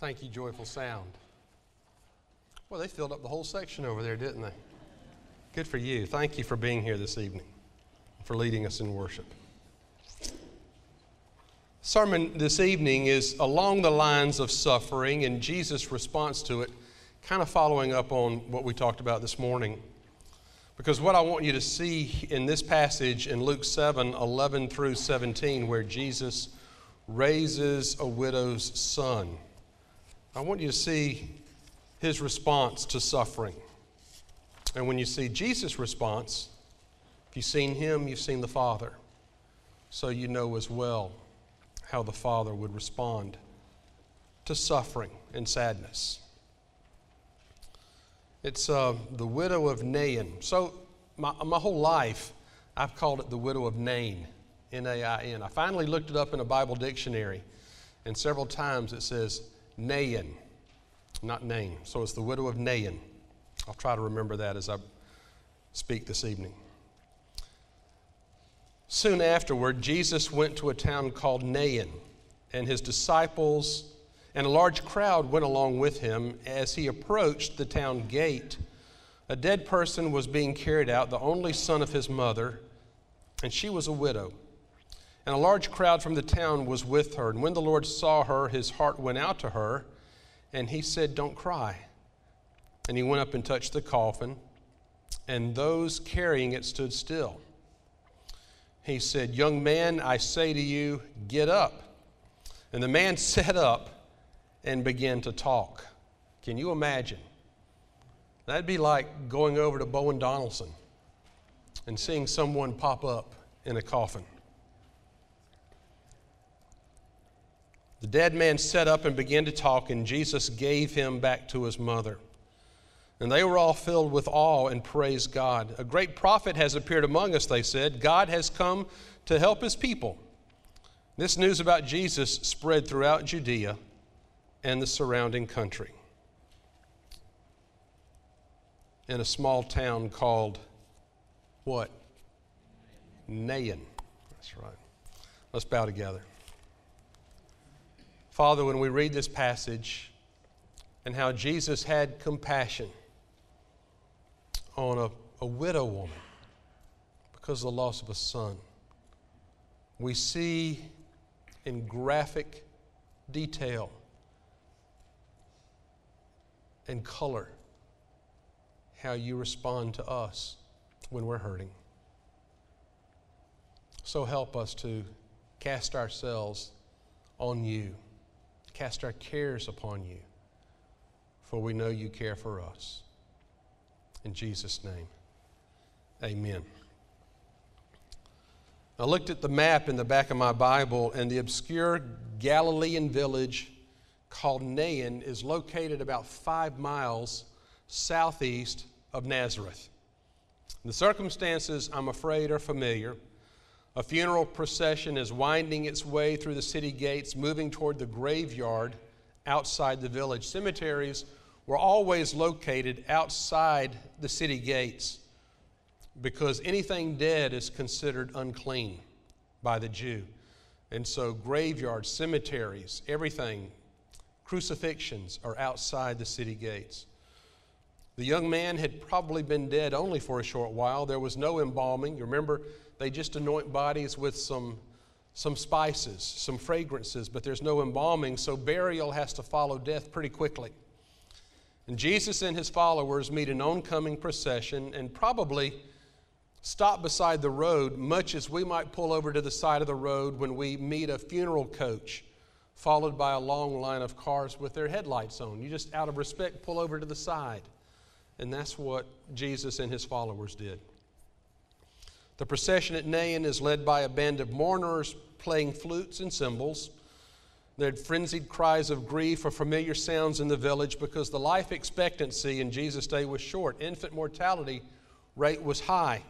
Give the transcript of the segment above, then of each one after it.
Thank you, Joyful Sound. Well, they filled up the whole section over there, didn't they? Good for you. Thank you for being here this evening, for leading us in worship. Sermon this evening is along the lines of suffering and Jesus' response to it, kind of following up on what we talked about this morning. Because what I want you to see in this passage in Luke 7 11 through 17, where Jesus raises a widow's son, I want you to see his response to suffering. And when you see Jesus' response, if you've seen him, you've seen the Father. So you know as well how the Father would respond to suffering and sadness. It's uh, the widow of Nain. So, my, my whole life, I've called it the widow of Nain, N A I N. I finally looked it up in a Bible dictionary, and several times it says Nain, not Nain. So, it's the widow of Nain. I'll try to remember that as I speak this evening. Soon afterward, Jesus went to a town called Nain, and his disciples and a large crowd went along with him. As he approached the town gate, a dead person was being carried out, the only son of his mother, and she was a widow. And a large crowd from the town was with her. And when the Lord saw her, his heart went out to her, and he said, Don't cry. And he went up and touched the coffin, and those carrying it stood still. He said, Young man, I say to you, get up. And the man sat up and began to talk. Can you imagine? That'd be like going over to Bowen Donaldson and seeing someone pop up in a coffin. The dead man sat up and began to talk, and Jesus gave him back to his mother. And they were all filled with awe and praised God. A great prophet has appeared among us, they said. God has come to help his people. This news about Jesus spread throughout Judea and the surrounding country. In a small town called what? Nain. That's right. Let's bow together. Father, when we read this passage and how Jesus had compassion on a, a widow woman because of the loss of a son. We see in graphic detail and color how you respond to us when we're hurting. So help us to cast ourselves on you, cast our cares upon you, for we know you care for us. In Jesus' name, amen. I looked at the map in the back of my Bible, and the obscure Galilean village called Nain is located about five miles southeast of Nazareth. The circumstances, I'm afraid, are familiar. A funeral procession is winding its way through the city gates, moving toward the graveyard outside the village. Cemeteries were always located outside the city gates because anything dead is considered unclean by the Jew. And so, graveyards, cemeteries, everything, crucifixions are outside the city gates. The young man had probably been dead only for a short while. There was no embalming. You remember, they just anoint bodies with some, some spices, some fragrances, but there's no embalming, so burial has to follow death pretty quickly. And Jesus and his followers meet an oncoming procession and probably stop beside the road, much as we might pull over to the side of the road when we meet a funeral coach, followed by a long line of cars with their headlights on. You just, out of respect, pull over to the side. And that's what Jesus and his followers did. The procession at Nain is led by a band of mourners playing flutes and cymbals. There had frenzied cries of grief or familiar sounds in the village because the life expectancy in Jesus' day was short. Infant mortality rate was high,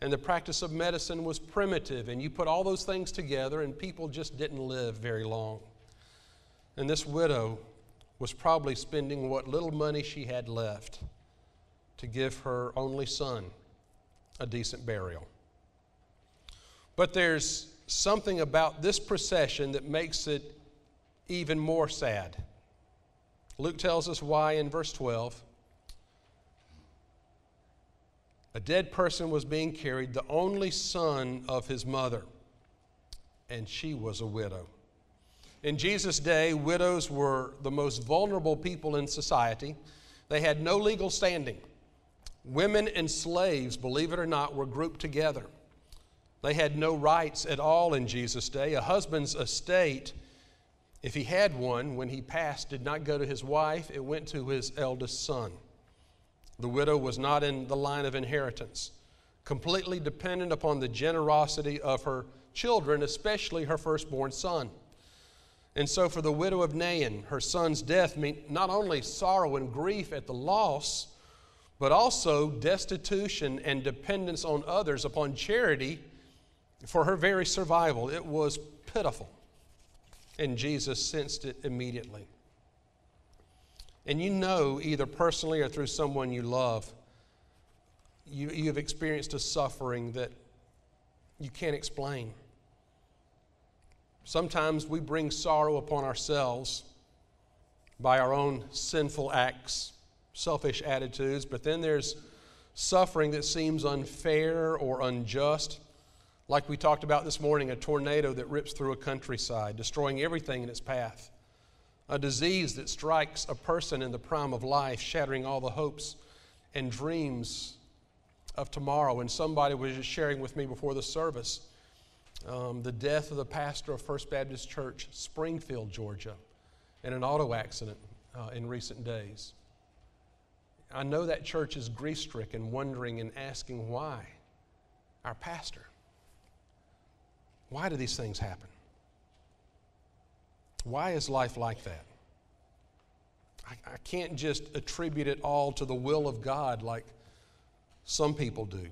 and the practice of medicine was primitive. And you put all those things together, and people just didn't live very long. And this widow was probably spending what little money she had left to give her only son a decent burial. But there's something about this procession that makes it even more sad Luke tells us why in verse 12. A dead person was being carried, the only son of his mother, and she was a widow. In Jesus' day, widows were the most vulnerable people in society. They had no legal standing. Women and slaves, believe it or not, were grouped together. They had no rights at all in Jesus' day. A husband's estate, if he had one when he passed, did not go to his wife, it went to his eldest son. The widow was not in the line of inheritance, completely dependent upon the generosity of her children, especially her firstborn son. And so, for the widow of Nain, her son's death meant not only sorrow and grief at the loss, but also destitution and dependence on others, upon charity for her very survival. It was pitiful. And Jesus sensed it immediately. And you know, either personally or through someone you love, you, you have experienced a suffering that you can't explain. Sometimes we bring sorrow upon ourselves by our own sinful acts, selfish attitudes, but then there's suffering that seems unfair or unjust. Like we talked about this morning, a tornado that rips through a countryside, destroying everything in its path. A disease that strikes a person in the prime of life, shattering all the hopes and dreams of tomorrow. And somebody was just sharing with me before the service um, the death of the pastor of First Baptist Church, Springfield, Georgia, in an auto accident uh, in recent days. I know that church is grief stricken, wondering and asking why. Our pastor. Why do these things happen? Why is life like that? I, I can't just attribute it all to the will of God like some people do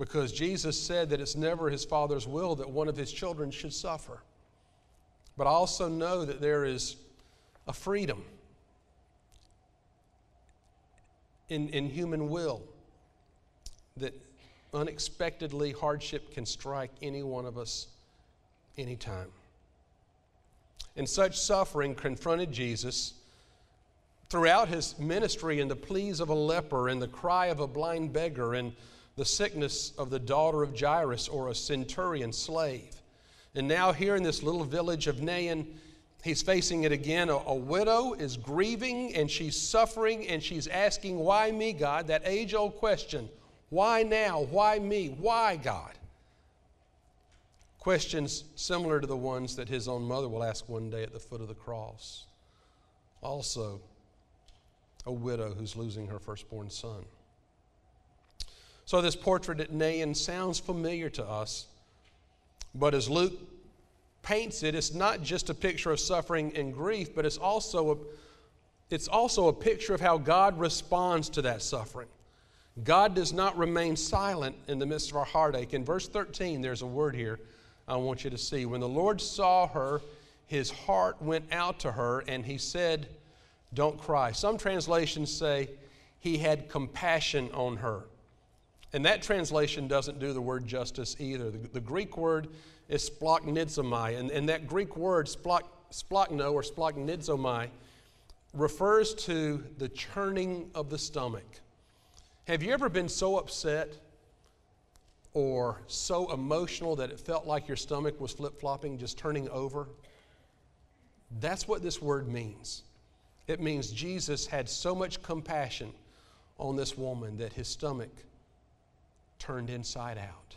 because Jesus said that it's never his Father's will that one of his children should suffer. But I also know that there is a freedom in, in human will that unexpectedly hardship can strike any one of us anytime. And such suffering confronted Jesus throughout his ministry in the pleas of a leper and the cry of a blind beggar and the sickness of the daughter of Jairus or a centurion slave. And now, here in this little village of Nain, he's facing it again. A, a, widow is grieving and she's suffering and she's asking, Why me, God? That age old question Why now? Why me? Why, God? Questions similar to the ones that his own mother will ask one day at the foot of the cross. Also, a widow who's losing her firstborn son. So, this portrait at Nain sounds familiar to us, but as Luke paints it, it's not just a picture of suffering and grief, but it's also a, it's also a picture of how God responds to that suffering. God does not remain silent in the midst of our heartache. In verse 13, there's a word here I want you to see. When the Lord saw her, his heart went out to her, and he said, Don't cry. Some translations say, He had compassion on her. And that translation doesn't do the word justice either. The, the Greek word is splachnidzomai, and, and that Greek word splachno or splachnidzomai refers to the churning of the stomach. Have you ever been so upset or so emotional that it felt like your stomach was flip flopping, just turning over? That's what this word means. It means Jesus had so much compassion on this woman that his stomach turned inside out.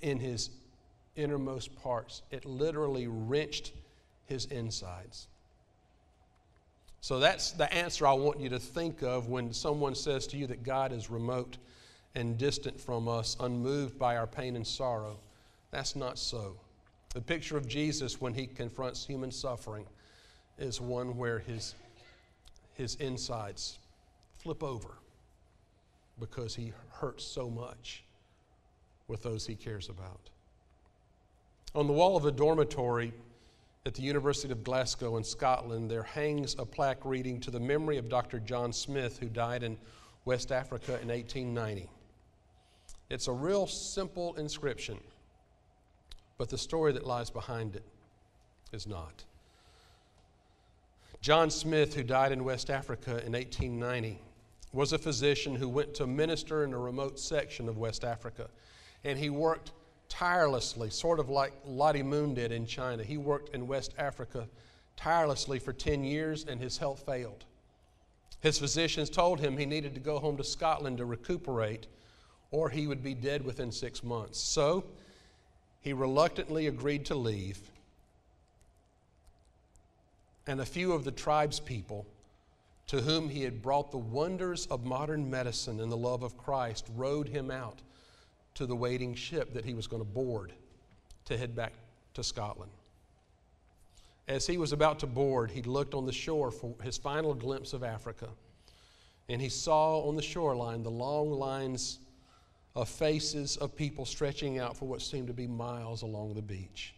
In his innermost parts, it literally wrenched his insides. So that's the answer I want you to think of when someone says to you that God is remote and distant from us, unmoved by our pain and sorrow. That's not so. The picture of Jesus when he confronts human suffering is one where his, his insides flip over because he hurts so much with those he cares about. On the wall of a dormitory at the University of Glasgow in Scotland, there hangs a plaque reading to the memory of Dr. John Smith, who died in West Africa in 1890. It's a real simple inscription, but the story that lies behind it is not. John Smith, who died in West Africa in 1890, was a physician who went to minister in a remote section of West Africa. And he worked tirelessly, sort of like Lottie Moon did in China. He worked in West Africa tirelessly for 10 years, and his health failed. His physicians told him he needed to go home to Scotland to recuperate, or he would be dead within six months. So he reluctantly agreed to leave and a few of the tribe's people to whom he had brought the wonders of modern medicine and the love of Christ rowed him out to the waiting ship that he was going to board to head back to Scotland. As he was about to board, he looked on the shore for his final glimpse of Africa. And he saw on the shoreline the long lines of faces of people stretching out for what seemed to be miles along the beach.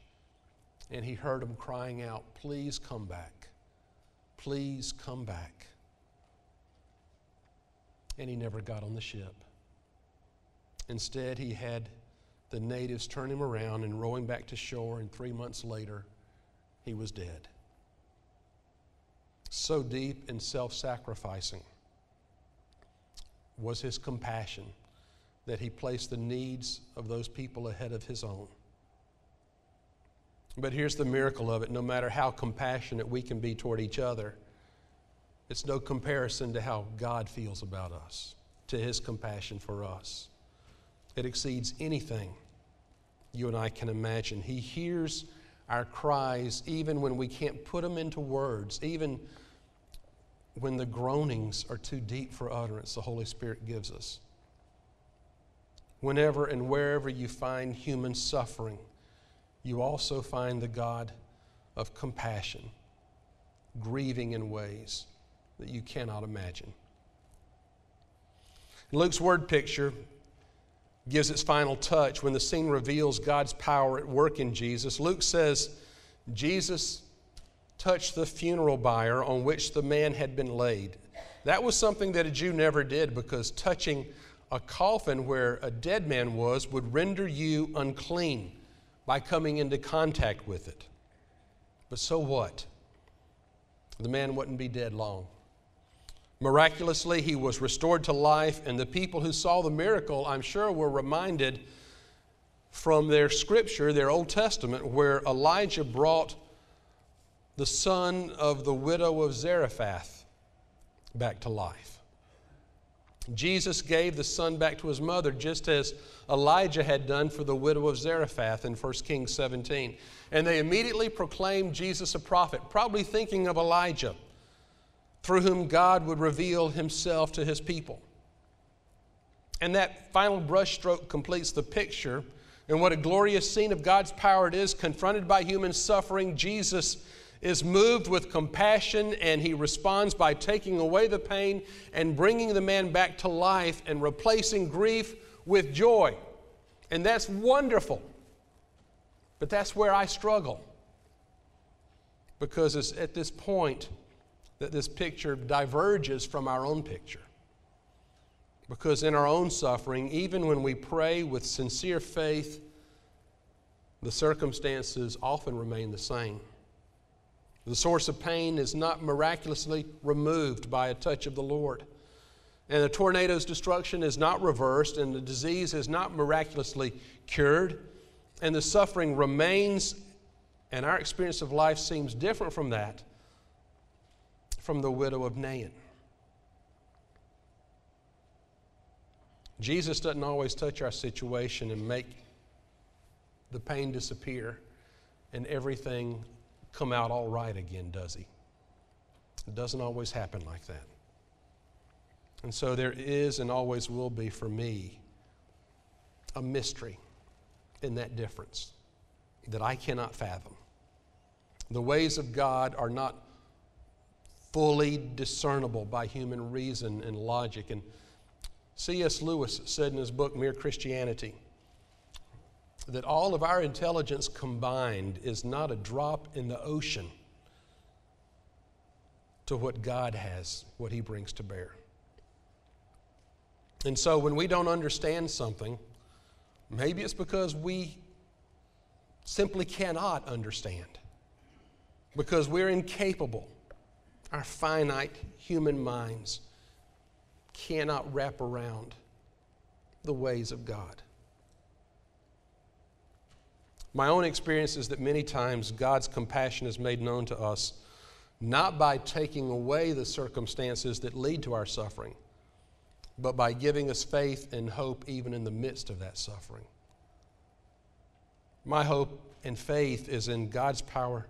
And he heard them crying out, Please come back. Please come back. And he never got on the ship. Instead, he had the natives turn him around and row him back to shore, and three months later, he was dead. So deep and self sacrificing was his compassion that he placed the needs of those people ahead of his own. But here's the miracle of it no matter how compassionate we can be toward each other, it's no comparison to how God feels about us, to his compassion for us. It exceeds anything you and I can imagine. He hears our cries even when we can't put them into words, even when the groanings are too deep for utterance, the Holy Spirit gives us. Whenever and wherever you find human suffering, you also find the God of compassion, grieving in ways that you cannot imagine. Luke's word picture gives its final touch when the scene reveals God's power at work in Jesus. Luke says, Jesus touched the funeral bier on which the man had been laid. That was something that a Jew never did because touching a coffin where a dead man was would render you unclean by coming into contact with it. But so what? The man wouldn't be dead long. Miraculously, he was restored to life, and the people who saw the miracle, I'm sure, were reminded from their scripture, their Old Testament, where Elijah brought the son of the widow of Zarephath back to life. Jesus gave the son back to his mother, just as Elijah had done for the widow of Zarephath in 1 Kings 17. And they immediately proclaimed Jesus a prophet, probably thinking of Elijah, through whom God would reveal himself to his people. And that final brushstroke completes the picture. And what a glorious scene of God's power it is, confronted by human suffering, Jesus is moved with compassion and he responds by taking away the pain and bringing the man back to life and replacing grief with joy. And that's wonderful. But that's where I struggle. Because it's at this point that this picture diverges from our own picture. Because in our own suffering, even when we pray with sincere faith, the circumstances often remain the same. The source of pain is not miraculously removed by a touch of the Lord. And the tornado's destruction is not reversed, and the disease is not miraculously cured, and the suffering remains, and our experience of life seems different from that, from the widow of Nain. Jesus doesn't always touch our situation and make the pain disappear and everything come out all right again, does he? It doesn't always happen like that. And so there is and always will be for me a mystery in that difference that I cannot fathom. The ways of God are not fully discernible by human reason and logic. And C.S. Lewis said in his book, Mere Christianity, that all of our intelligence combined is not a drop in the ocean to what God has, what He brings to bear. And so when we don't understand something, maybe it's because we simply cannot understand, because we're incapable our finite human minds cannot wrap around the ways of God. My own experience is that many times God's compassion is made known to us not by taking away the circumstances that lead to our suffering, but by giving us faith and hope even in the midst of that suffering. My hope and faith is in God's power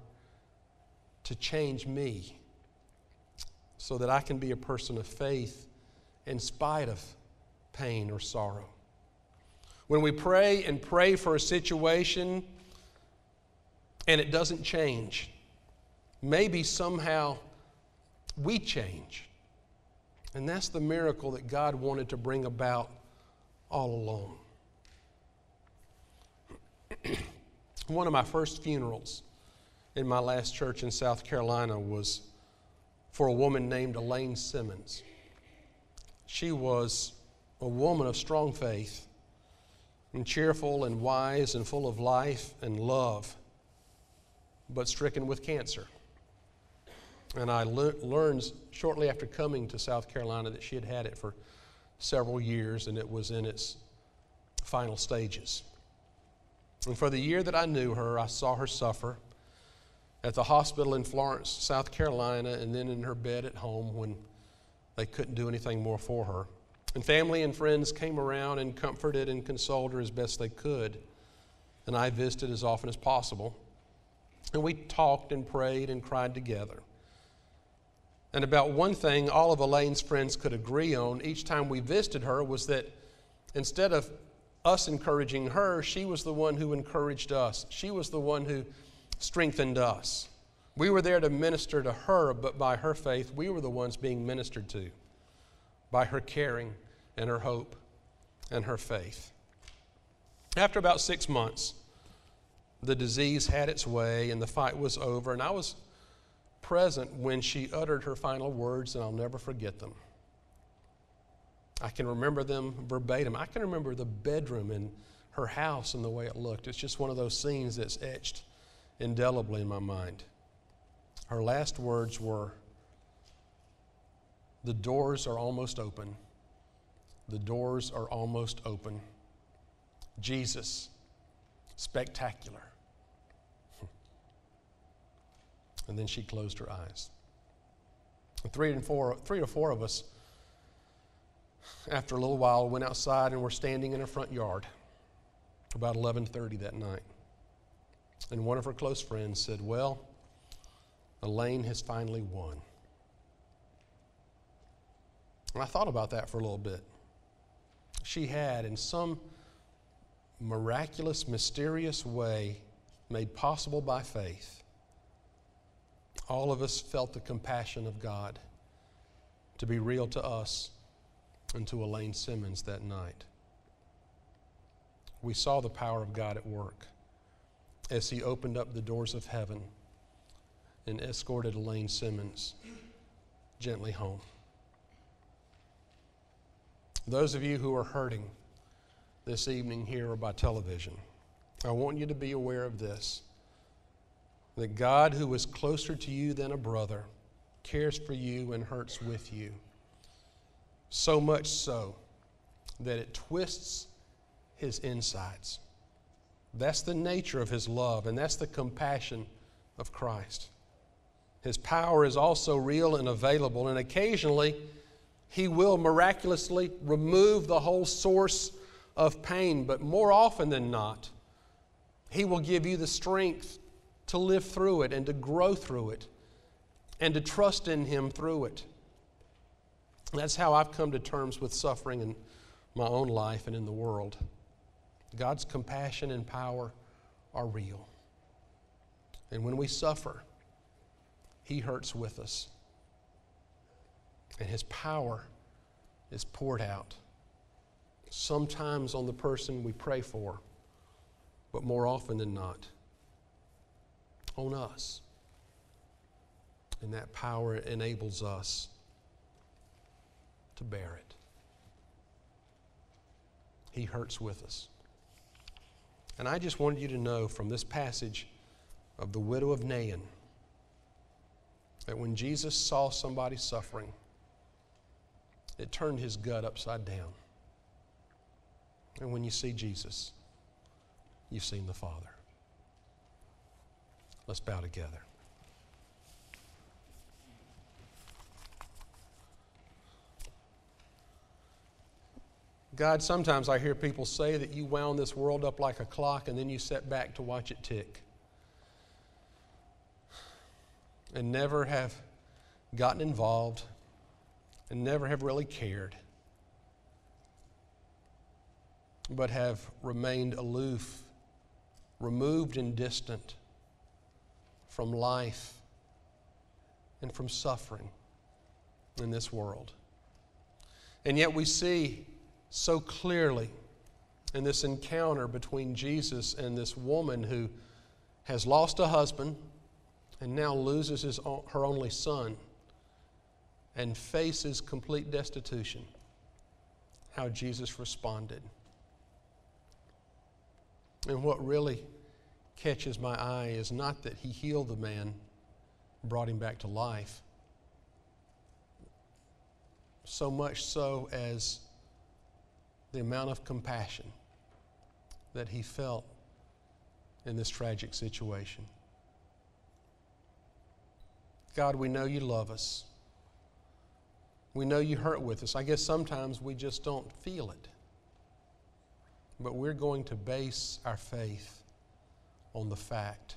to change me so that I can be a person of faith in spite of pain or sorrow. When we pray and pray for a situation and it doesn't change, maybe somehow we change. And that's the miracle that God wanted to bring about all along. One of my first funerals in my last church in South Carolina was for a woman named Elaine Simmons. She was a woman of strong faith and cheerful and wise and full of life and love, but stricken with cancer. And I le- learned shortly after coming to South Carolina that she had had it for several years and it was in its final stages. And for the year that I knew her, I saw her suffer at the hospital in Florence, South Carolina, and then in her bed at home when they couldn't do anything more for her. And family and friends came around and comforted and consoled her as best they could. And I visited as often as possible. And we talked and prayed and cried together. And about one thing all of Elaine's friends could agree on each time we visited her was that instead of us encouraging her, she was the one who encouraged us. She was the one who strengthened us. We were there to minister to her, but by her faith, we were the ones being ministered to by her caring and her hope and her faith. After about six months, the disease had its way and the fight was over, and I was present when she uttered her final words, and I'll never forget them. I can remember them verbatim. I can remember the bedroom in her house and the way it looked. It's just one of those scenes that's etched indelibly in my mind. Her last words were The doors are almost open. The doors are almost open. Jesus, spectacular. And then she closed her eyes. Three and four, three or four of us after a little while, went outside and were standing in her front yard about 11:30 that night. And one of her close friends said, "Well, Elaine has finally won." And I thought about that for a little bit. She had, in some miraculous, mysterious way, made possible by faith, all of us felt the compassion of God to be real to us and to Elaine Simmons that night. We saw the power of God at work as He opened up the doors of heaven and escorted Elaine Simmons gently home. Those of you who are hurting this evening here or by television, I want you to be aware of this that God, who is closer to you than a brother, cares for you and hurts with you. So much so that it twists his insides. That's the nature of his love, and that's the compassion of Christ. His power is also real and available, and occasionally he will miraculously remove the whole source of pain, but more often than not, he will give you the strength to live through it and to grow through it and to trust in him through it. That's how I've come to terms with suffering in my own life and in the world. God's compassion and power are real. And when we suffer, He hurts with us. And His power is poured out, sometimes on the person we pray for, but more often than not, on us. And that power enables us to bear it. He hurts with us. And I just wanted you to know from this passage of the widow of Nain that when Jesus saw somebody suffering, it turned his gut upside down. And when you see Jesus, you've seen the Father. Let's bow together. God, sometimes I hear people say that you wound this world up like a clock and then you set back to watch it tick. And never have gotten involved and never have really cared, but have remained aloof, removed and distant from life and from suffering in this world. And yet we see so clearly in this encounter between Jesus and this woman who has lost a husband and now loses his, her only son and faces complete destitution, how Jesus responded. And what really catches my eye is not that he healed the man, brought him back to life, so much so as the amount of compassion that he felt in this tragic situation. God, we know you love us. We know you hurt with us. I guess sometimes we just don't feel it. But we're going to base our faith on the fact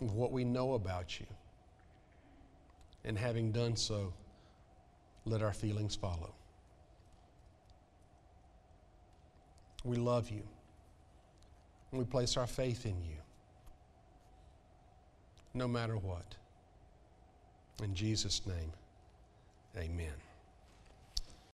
of what we know about you. And having done so, let our feelings follow. We love you. And we place our faith in you. No matter what. In Jesus' name, amen.